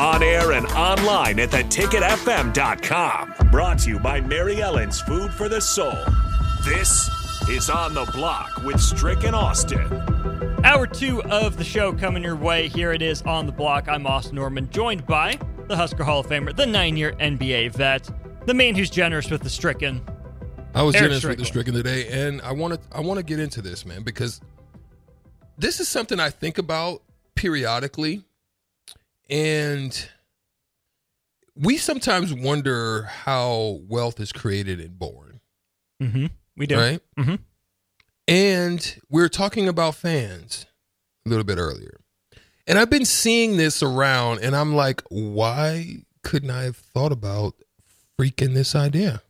On air and online at theticketfm.com. Brought to you by Mary Ellen's Food for the Soul. This is On the Block with Strick and Austin. Hour two of the show coming your way. Here it is on the block. I'm Austin Norman, joined by the Husker Hall of Famer, the nine year NBA vet, the man who's generous with the stricken. I was Eric generous with the stricken today, and I want to I want to get into this, man, because this is something I think about periodically, and we sometimes wonder how wealth is created and born, Mm-hmm. We do. right? Mhm. And we are talking about fans a little bit earlier, and I've been seeing this around, and I'm like, why couldn't I have thought about freaking this idea?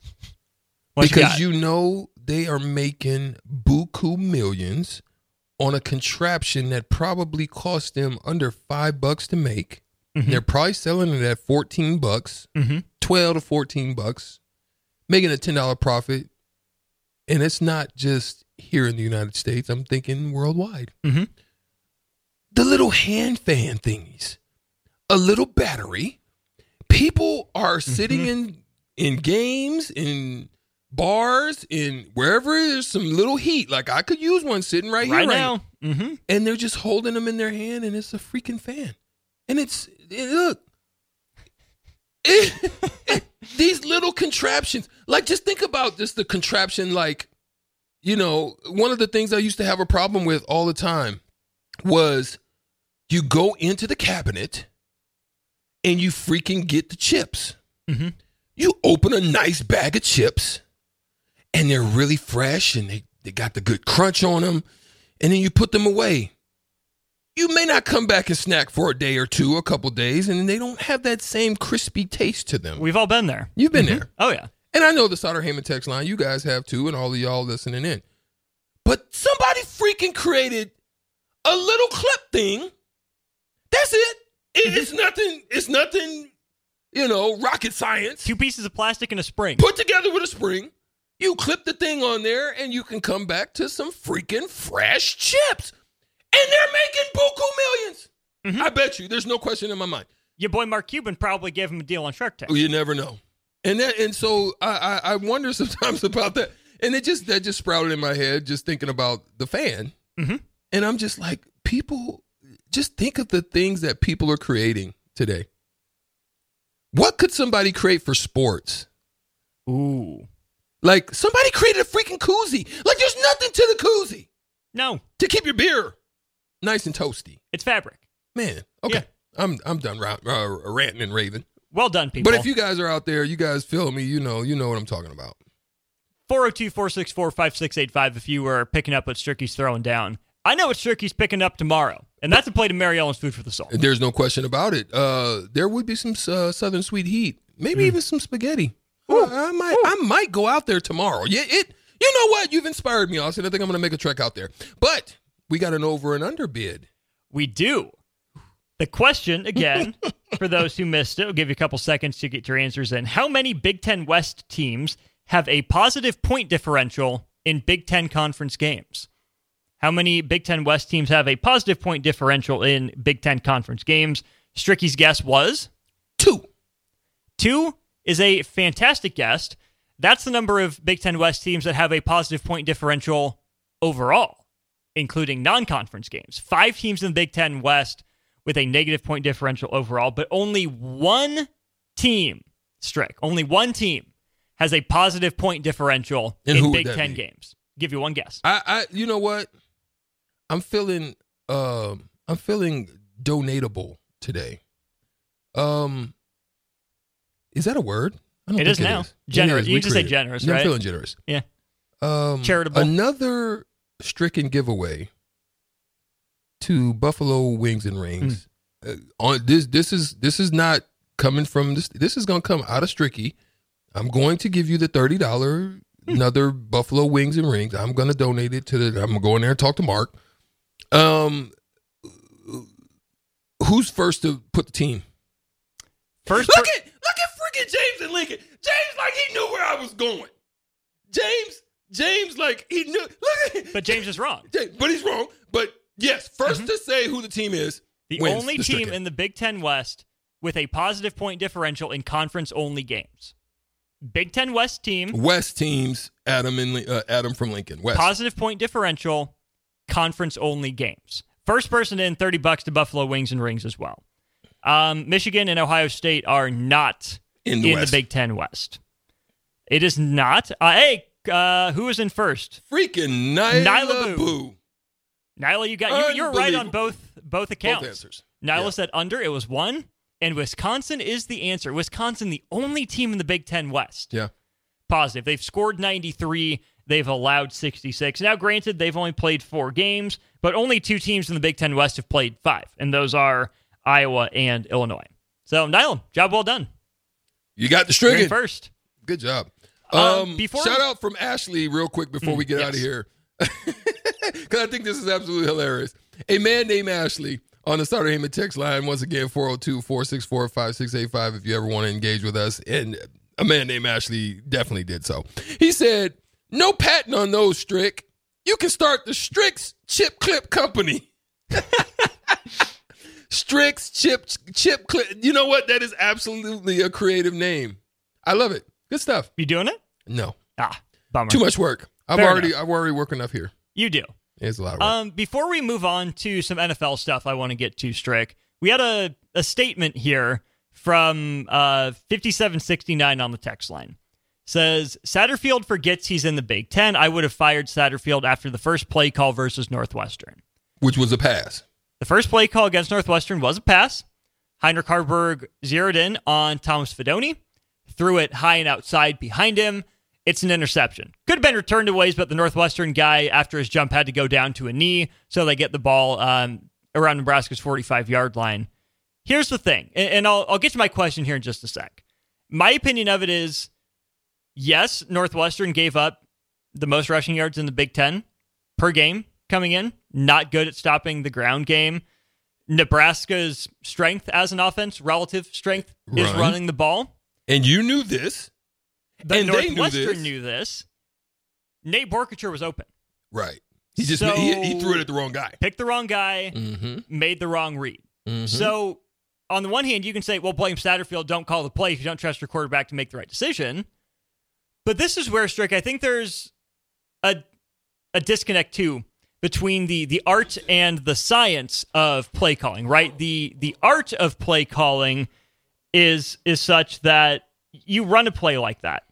What because got? you, know they are making buku millions on a contraption that probably cost them under five bucks to make. Mhm. They're probably selling it at fourteen bucks, Mhm. twelve to fourteen bucks, making a ten dollar profit. And it's not just here in the United States. I'm thinking worldwide. Mhm. The little hand fan thingies, a little battery. People are sitting Mm-hmm. in in games in bars in wherever there's some little heat. Like I could use one sitting right, right here right now. Mm-hmm. and they're just holding them in their hand, and it's a freaking fan. And it's it, look, it- it- these little contraptions. Like, just think about just the contraption. Like, you know, one of the things I used to have a problem with all the time was you go into the cabinet and you freaking get the chips. Mhm. You open a nice bag of chips, and they're really fresh, and they they got the good crunch on them and then you put them away. You may not come back and snack for a day or two, a couple days, and then they don't have that same crispy taste to them. We've all been there. You've been mm-hmm. there. Oh yeah. And I know the Sartor Hamann text line, you guys have too, and all of y'all listening in. But somebody freaking created a little clip thing. That's it. It- It's mm-hmm. nothing, it's nothing, you know, rocket science. Two pieces of plastic and a spring. Put together with a spring. You clip the thing on there and you can come back to some freaking fresh chips. And they're making buku 1000000s I bet you. There's no question in my mind. Your boy Mark Cuban probably gave him a deal on Shark Tank. Oh, you never know. And that, and so I, I I wonder sometimes about that. And it just that just sprouted in my head just thinking about the fan. Mhm. And I'm just like, people just think of the things that people are creating today. What could somebody create for sports? Ooh. Like somebody created a freaking koozie. Like there's nothing to the koozie No, to keep your beer nice and toasty. it's fabric. Man, okay. I'm I'm done ra- uh, ranting and raving. Well done, people. But if you guys are out there, you guys feel me, you know, you know what I'm talking about. 402 464 5685 if you were picking up what Strickey's throwing down. I know what Strickey's picking up tomorrow, and that's a plate of Mary Ellen's Food for the Soul. There's no question about it. Uh, there would be some uh, southern sweet heat, maybe even some spaghetti. Uh, I might, I might go out there tomorrow. Yeah, it. You know what? You've inspired me, Austin. I think I'm going to make a trek out there. But we got an over and under bid. We do. The question, again, for those who missed it, we'll give you a couple seconds to get your answers in. How many Big Ten West teams have a positive point differential in Big Ten conference games? How many Big Ten West teams have a positive point differential in Big Ten conference games? Stricky's guess was Two. two is a fantastic guest. That's the number of Big Ten West teams that have a positive point differential overall, including non conference games. Five teams in the Big Ten West with a negative point differential overall, but only one team, Strick, only one team has a positive point differential And in Big Ten be? games. Give you one guess. I, I you know what? I'm feeling um I'm feeling donatable today. Um is that a word? I don't It think is now. It Generous. is. You We just say it. generous, right? I'm feeling generous. Yeah. Um Charitable. Another stricken giveaway to Buffalo Wings and Rings. Hmm. Uh, on this this is this is not coming from this this is going to come out of Stricky. I'm going to give you the $30 Hmm. another Buffalo Wings and Rings. I'm going to donate it to the I'm going to go in there and talk to Mark. Um who's first to put the team? First, Look per- look at freaking James and Lincoln. James like he knew where I was going. James James like he knew. Look at but James is wrong. But he's wrong. But yes, 1st to say who the team is. The only the team Stricken. in the Big Ten West with a positive point differential in conference only games. Big Ten West team, West teams. Adam and uh, Adam from Lincoln. West. positive point differential, conference only games. First person in 30 bucks to Buffalo Wings and Rings as well. Um, Michigan and Ohio State are not In the West. Big Ten West. It is not. Uh, hey, uh, who is in first? Freaking Nyla, Nyla Boo. Boo. Nyla, you got you, you're right on both both accounts. answers. Nyla Yeah. said under. It was one, and Wisconsin is the answer. Wisconsin, the only team in the Big Ten West. Yeah. Positive. They've scored 93. They've allowed 66. Now, granted, they've only played four games, but only two teams in the Big Ten West have played five, and those are Iowa and Illinois. So, Nyla, job well done. You got the stricken. first. Good job. Um, Um, before- shout out from Ashley real quick before Mm, we get out of here. Because I think this is absolutely hilarious. A man named Ashley on the Sartor Hamann text line, once again, 402 464 5685, if you ever want to engage with us. And a man named Ashley definitely did so. He said, No patent on those, Strick. You can start the Strix Chip Clip Company. Strix Chip Chip Clip. You know what? That is absolutely a creative name. I love it. Good stuff. You doing it? No, Ah, bummer. too much work. I've Fair already enough. I've already worked enough here. You do. It's a lot of work. Um, before we move on to some NFL stuff, I want to get to Strick. We had a, a statement here from uh, 5769 on the text line. Says Satterfield forgets he's in the Big Ten. I would have fired Satterfield after the first play call versus Northwestern. Which was a pass. The first play call against Northwestern was a pass. Heinrich Haarberg zeroed in on Thomas Fidone, threw it high and outside behind him. It's an interception. Could have been returned to ways, but the Northwestern guy, after his jump, had to go down to a knee, so they get the ball um, around Nebraska's 45 yard line. Here's the thing, and, I'll, I'll get to my question here in just a sec. My opinion of it is yes, Northwestern gave up the most rushing yards in the Big Ten per game coming in. Not good at stopping the ground game. Nebraska's strength as an offense, relative strength, is running the ball. And you knew this. But And they knew Northwestern this. knew this. Nate Boerkircher was open. Right. He just So- he, he threw it at the wrong guy. Picked the wrong guy, Mm-hmm. made the wrong read. Mhm. So, on the one hand, you can say, well, blame Satterfield, don't call the play if you don't trust your quarterback to make the right decision. But this is where, Strick, I think there's a, a disconnect too between the, the art and the science of play calling, right? The the art of play calling is is such that you run a play like that.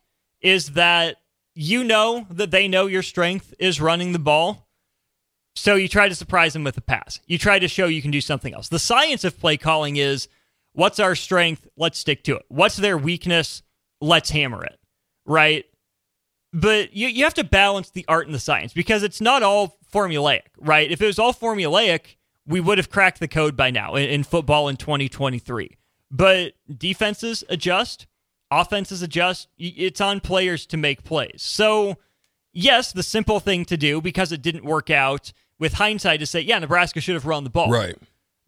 Is that you know that they know your strength is running the ball. So you try to surprise them with a pass. You try to show you can do something else. The science of play calling is what's our strength? Let's stick to it. What's their weakness? Let's hammer it. Right? But you, you have to balance the art and the science because it's not all formulaic, right? If it was all formulaic, we would have cracked the code by now in, in football in 2023. But defenses adjust, offenses adjust. It's on players to make plays. So, yes, the simple thing to do because it didn't work out with hindsight is say, yeah, Nebraska should have run the ball. Right.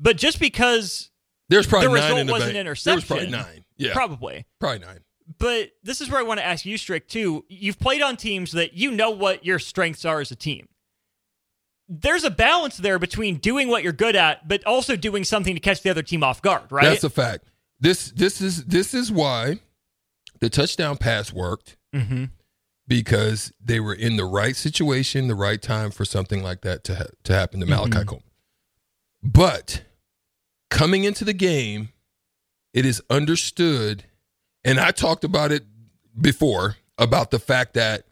But just because There's probably the nine result in the was bank. an There was probably nine. Yeah, Probably. probably nine. But this is where I want to ask you, Strick, too. You've played on teams that you know what your strengths are as a team. There's a balance there between doing what you're good at, but also doing something to catch the other team off guard, right? That's a fact. This this is this is why the touchdown pass worked mm-hmm. because they were in the right situation, the right time for something like that to ha- to happen to Malachi Mhm. Coleman. But coming into the game, it is understood, and I talked about it before about the fact that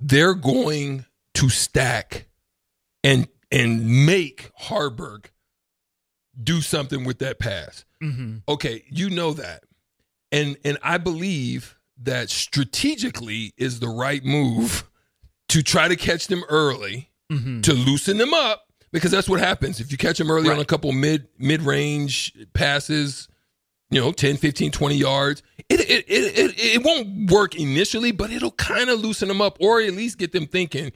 they're going to stack and and make Haarberg do something with that pass. Mm-hmm. Okay, you know that. And and I believe that strategically is the right move to try to catch them early, Mm-hmm. to loosen them up because that's what happens if you catch them early on a couple mid mid-range passes, you know, 10, 15, 20 yards. It it it it, it won't work initially, but it'll kind of loosen them up or at least get them thinking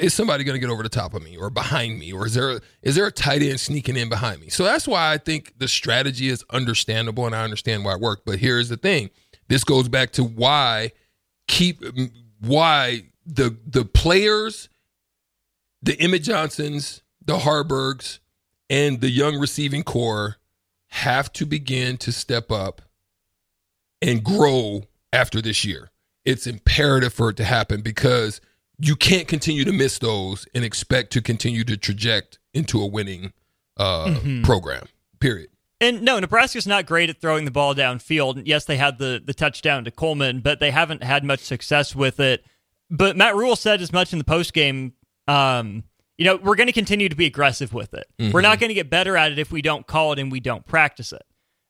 is somebody going to get over the top of me or behind me? Or is there is there a tight end sneaking in behind me? So that's why i think the strategy is understandable and i understand why it worked. But here's the thing. This goes back to why keep why the the players the emmett johnsons the haarbergs and the young receiving core have to begin to step up and grow after this year. It's imperative for it to happen because you can't continue to miss those and expect to continue to traject into a winning uh, Mhm. program. Period. And no, Nebraska's not great at throwing the ball downfield. Yes, they had the the touchdown to Coleman, but they haven't had much success with it. But Matt Rhule said as much in the post game. Um, you know, we're going to continue to be aggressive with it. We're not going to get better at it if we don't call it and we don't practice it.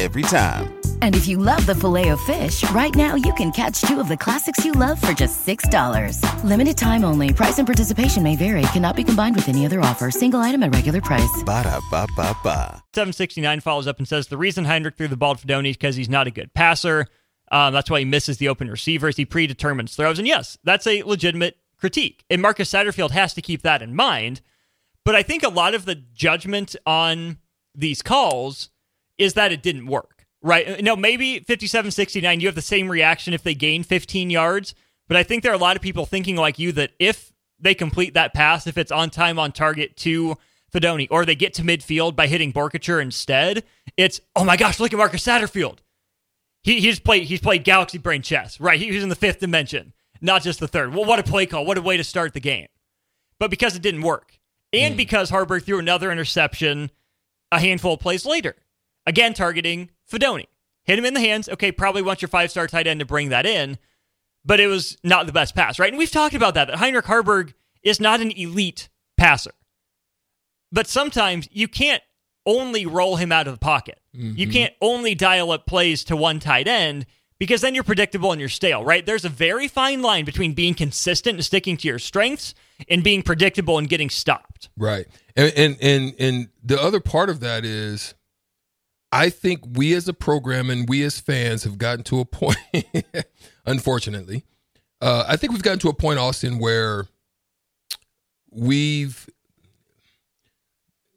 Every time. And if you love the filet of fish, right now you can catch two of the classics you love for just $6. Limited time only. Price and participation may vary. Cannot be combined with any other offer. Single item at regular price. Ba-da-ba-ba-ba. 769 follows up and says the reason Heinrich threw the ball to Fidone is because he's not a good passer. Um, that's why he misses the open receivers. He predetermines throws. And yes, that's a legitimate critique. And Marcus Satterfield has to keep that in mind. But I think a lot of the judgment on these calls is that it didn't work, right? Uh, no, maybe 57 69, you have the same reaction if they gain 15 yards. But I think there are a lot of people thinking like you that if they complete that pass, if it's on time, on target to Fidone, or they get to midfield by hitting Boerkircher instead, it's, oh my gosh, look at Marcus Satterfield. He, he's played he's played Galaxy Brain Chess, right? He was in the fifth dimension, not just the third. Well, what a play call. What a way to start the game. But because it didn't work, and hmm. because Haarberg threw another interception a handful of plays later, again targeting Fidone. Hit him in the hands. Okay, probably want your five star tight end to bring that in, but it was not the best pass, right? And we've talked about that, that Heinrich Haarberg is not an elite passer. But sometimes you can't only roll him out of the pocket. You mm-hmm. can't only dial up plays to one tight end because then you're predictable and you're stale, right? There's a very fine line between being consistent and sticking to your strengths and being predictable and getting stopped. Right. And and and and the other part of that is I think we as a program and we as fans have gotten to a point unfortunately. Uh, I think we've gotten to a point, Austin, where we've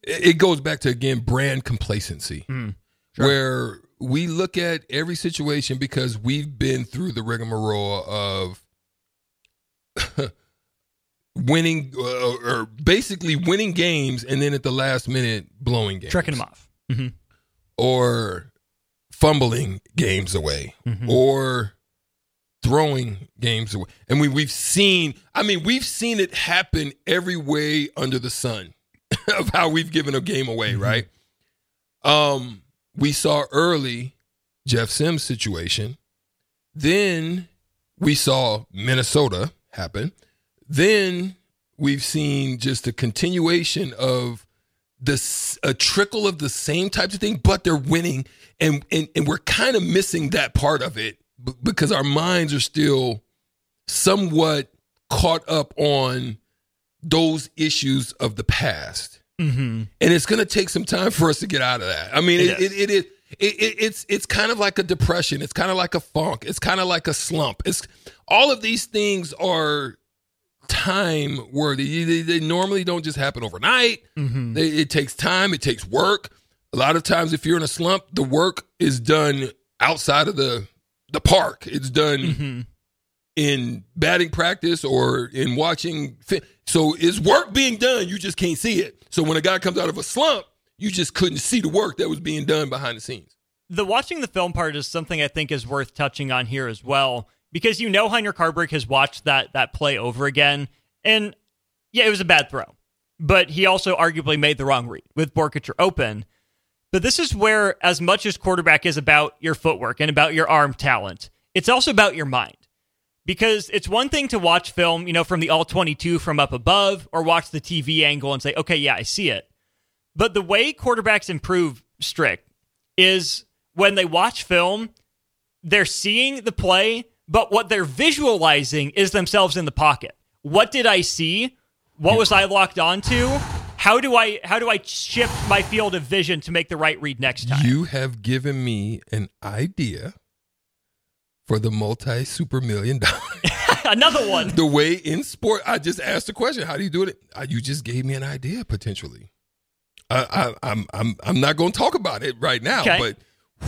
it goes back to again brand complacency. Where we look at every situation because we've been through the rigmarole of winning uh, or basically winning games and then at the last minute blowing games Tricking him off. Or fumbling games away or throwing games away and we, we've seen i mean we've seen it happen every way under the sun of how we've given a game away, right? Um, we saw early Jeff Sims situation. Then we saw Minnesota happen. Then we've seen just a continuation of this a trickle of the same types of thing, but they're winning, and and, and we're kind of missing that part of it because our minds are still somewhat caught up on those issues of the past, Mm-hmm. and it's going to take some time for us to get out of that. I mean, It it, is. it, it is. It, it, it's it's kind of like a depression. It's kind of like a funk. It's kind of like a slump. It's all of these things are time worthy. They, they normally don't just happen overnight. Mm-hmm. They, it takes time. It takes work. A lot of times, if you're in a slump, the work is done outside of the the park. It's done Mm-hmm. in batting practice or in watching. So it's work being done. You just can't see it. So when a guy comes out of a slump, you just couldn't see the work that was being done behind the scenes. the watching the film part is something I think is worth touching on here as well because you know Heinrich Haarberg has watched that that play over again, and yeah, it was a bad throw, but he also arguably made the wrong read with Boerkircher open. But this is where, as much as quarterback is about your footwork and about your arm talent, it's also about your mind. Because it's one thing to watch film, you know, from the all 22 from up above or watch the TV angle and say, okay, yeah, I see it. But the way quarterbacks improve strict is when they watch film, they're seeing the play, but what they're visualizing is themselves in the pocket. What did I see? What was I locked onto? How do I how do I shift my field of vision to make the right read next time? You have given me an idea for the multi super million dollar. Another one. the way in sport, I just asked the question, how do you do it? Uh, You just gave me an idea potentially. I, I, I'm I'm I'm not going to talk about it right now, Okay. but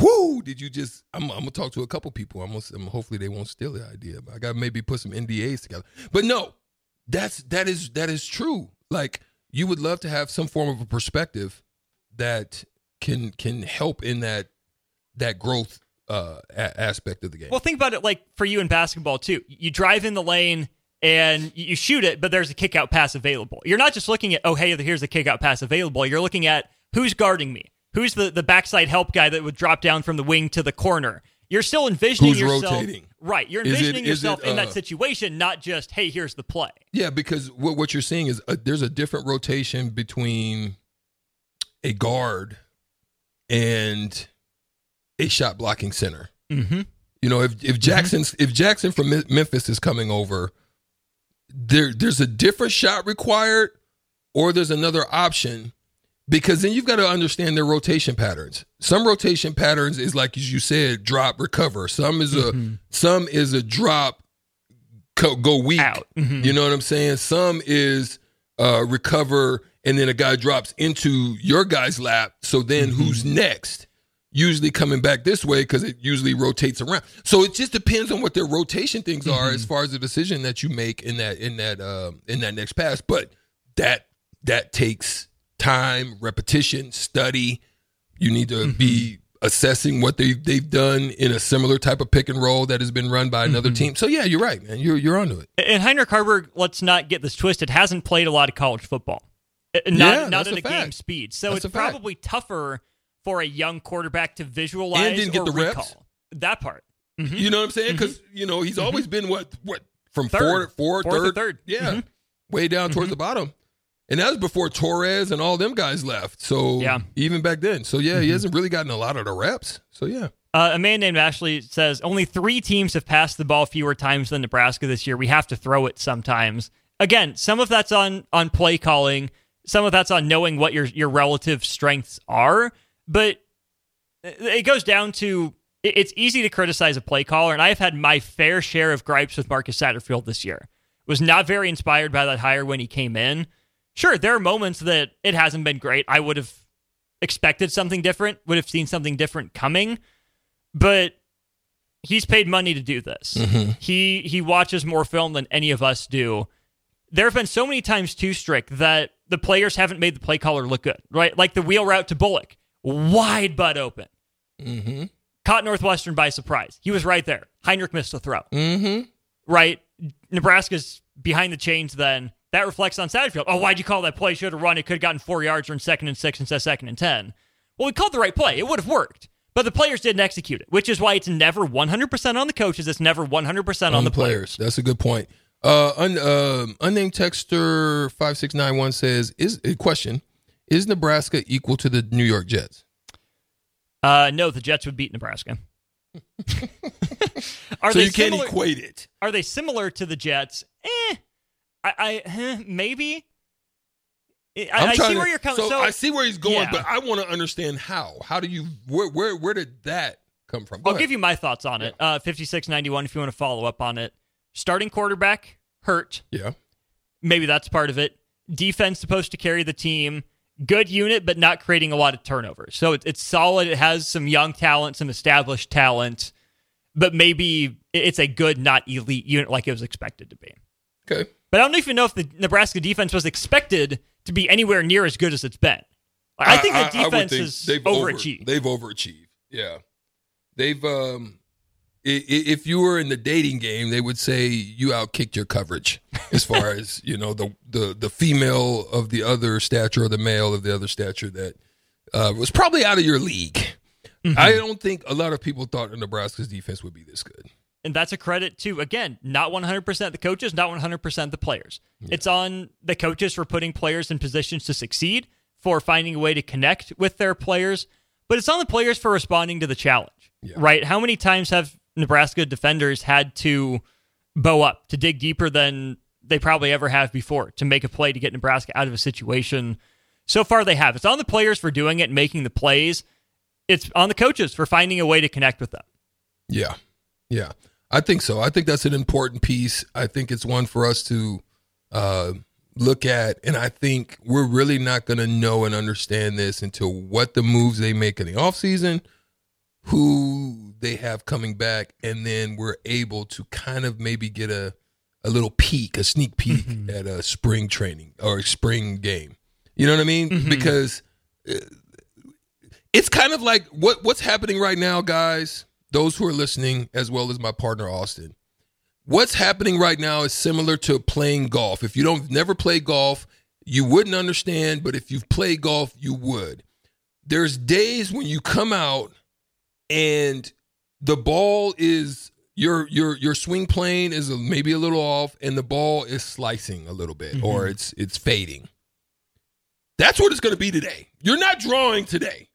whoo, did you just? I'm, I'm gonna talk to a couple people. I'm, gonna, I'm hopefully they won't steal the idea. I got to maybe put some NDAs together. But no, that's that is that is true. Like you would love to have some form of a perspective that can can help in that that growth uh a- aspect of the game. Well, think about it like for you in basketball too. You drive in the lane and you shoot it, but there's a kick out pass available. You're not just looking at, oh, hey, here's a kick out pass available. You're looking at who's guarding me? Who's the, the backside help guy that would drop down from the wing to the corner? You're still envisioning Who's yourself. rotating? Right. You're Is it- envisioning it, yourself in that uh, situation, not just, hey, here's the play. Yeah, because what what you're seeing is a, there's a different rotation between a guard and a shot blocking center. Mm-hmm. You know, if if Jackson's if Jackson from Memphis is coming over, there there's a different shot required, or there's another option, because then you've got to understand their rotation patterns. Some rotation patterns is like as you said, drop recover. Some is a some is a drop co- go weak. Out. Mhm. You know what I'm saying? Some is uh, recover, and then a guy drops into your guy's lap. So then who's next? Usually coming back this way because it usually rotates around. So it just depends on what their rotation things are as far as the decision that you make in that in that uh, in that next pass. But that that takes time, repetition, study. You need to be mm-hmm. assessing what they they've done in a similar type of pick and roll that has been run by another mm-hmm. team. So yeah, you're right, man. You're you're onto it. And Heinrich Haarberg, let's not get this twisted, hasn't played a lot of college football. Not, Yeah, not that's at a a, game speed. So That's it's probably tougher for a young quarterback to visualize And didn't get or the reps. recall. That part. Mm-hmm. You know what I'm saying? Because you know he's always been what what from Mm-hmm. Third. four, four, Fourth or third, third. yeah, Mhm. way down towards the bottom. And that was before Torres and all them guys left. So Yeah. even back then, so yeah, he hasn't really gotten a lot of the reps. So yeah, Uh, a man named Ashley says only three teams have passed the ball fewer times than Nebraska this year. We have to throw it sometimes. Again, some of that's on on play calling, some of that's on knowing what your your relative strengths are. But it goes down to it's easy to criticize a play caller, and I've had my fair share of gripes with Marcus Satterfield this year. Was not very inspired by that hire when he came in. Sure, there are moments that it hasn't been great. I would have expected something different, would have seen something different coming but he's paid money to do this. He he watches more film than any of us do. There have been so many times too strict that the players haven't made the play caller look good, right? Like the wheel route to Bullock, wide butt open, mm-hmm. caught Northwestern by surprise. He was right there. Heinrich missed the throw, Mm-hmm. right? Nebraska's behind the chains. Then that reflects on Satterfield. Oh, why'd you call that play? Should have run. It could have gotten four yards or in second and six instead of second and 10. Well, we called the right play. It would have worked. But the players didn't execute it, which is why it's never 100% on the coaches. It's never 100% on, on the the players. That's a good point. Uh, un, uh, unnamed texter five six nine one says is a question: Is Nebraska equal to the New York Jets? Uh, no, the Jets would beat Nebraska. are so they you can't similar- equate it. Are they similar to the Jets? Eh, I, I maybe. I, I see to- where you're coming. So, So, I see where he's going, Yeah. but I want to understand how. How do you? Where? Where? Where did that come from? Go I'll give you my thoughts on it. Uh, 5691 if you want to follow up on it. Starting quarterback hurt. Yeah. Maybe that's part of it. Defense supposed to carry the team. Good unit, but not creating a lot of turnovers. So it, it's solid. It has some young talent, some established talent, but maybe it's a good, not elite unit like it was expected to be. Okay. But I don't even know if the Nebraska defense was expected to be anywhere near as good as it's been. I, think the defense think is they've over- overachieved. they've overachieved. Yeah. They've um i- i- if you were in the dating game, they would say you outkicked your coverage as far as, you know, the the the female of the other stature or the male of the other stature that uh, was probably out of your league. Mm-hmm. I don't think a lot of people thought Nebraska's defense would be this good. And that's a credit to again not 100% the coaches not 100% the players. It's on the coaches for putting players in positions to succeed for finding a way to connect with their players but it's on the players for responding to the challenge Yeah. right? How many times have nebraska defenders had to bow up to dig deeper than they probably ever have before to make a play to get nebraska out of a situation? So far they have. It's on the players for doing it making the plays. It's on the coaches for finding a way to connect with them. Yeah. Yeah. I think so. I think that's an important piece. I think it's one for us to uh, look at. And I think we're really not going to know and understand this until what the moves they make in the offseason, who they have coming back, and then we're able to kind of maybe get a, a little peek, a sneak peek at a spring training or a spring game. You know what I mean? Because uh, it's kind of like what what's happening right now, guys. Those who are listening, as well as my partner Austin, what's happening right now is similar to playing golf. If you don't never play golf, you wouldn't understand, but if you've played golf, you would. There's days when you come out and the ball is your your your swing plane is maybe a little off and the ball is slicing a little bit or mm-hmm. it's it's fading. That's what it's going to be today. You're not drawing today.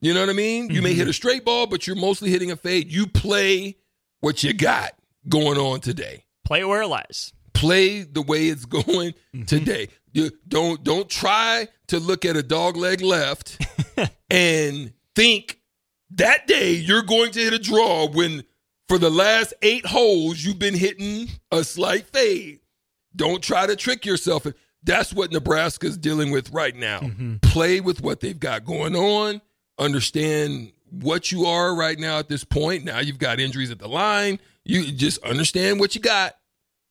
You know what I mean? You may hit mm-hmm. a straight ball, but you're mostly hitting a fade. You play what you got going on today. play where it lies Play the way it's going mm-hmm. today. You don't don't try to look at a dog leg left and think that day you're going to hit a draw when for the last 8 holes you've been hitting a slight fade. Don't try to trick yourself. That's what Nebraska's dealing with right now. Mm-hmm. Play with what they've got going on. Understand what you are right now at this point. Now you've got injuries at the line. You just understand what you got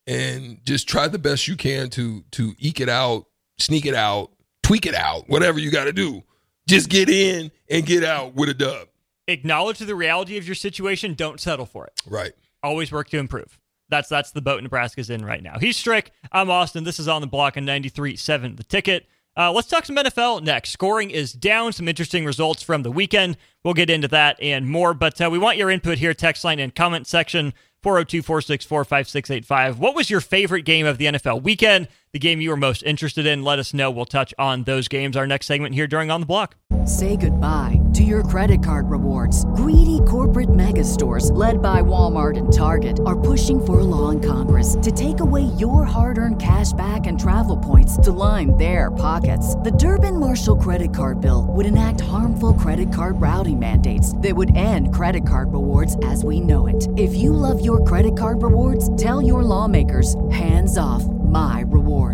and just try the best you can to to eke it out, sneak it out, tweak it out, whatever you got to do. Just get in and get out with a dub. acknowledge the reality of your situation. Don't settle for it. Right. Always work to improve. That's that's the boat Nebraska's in right now. He's Strick. I'm Austin. This is on the block on 93.7 The Ticket. Uh, let's talk some NFL next. Scoring is down. Some interesting results from the weekend. We'll get into that and more. But uh, we want your input here, text line and comment section 402 464 5685. What was your favorite game of the NFL weekend? The game you were most interested in? Let us know. We'll touch on those games. Our next segment here during On the Block. Say goodbye to your credit card rewards. Greedy corporate mega stores, led by Walmart and Target, are pushing for a law in Congress to take away your hard earned cash back and travel points to line their pockets. The Durbin Marshall credit card bill would enact harmful credit card routing mandates that would end credit card rewards as we know it. If you love your credit card rewards, tell your lawmakers hands off my rewards.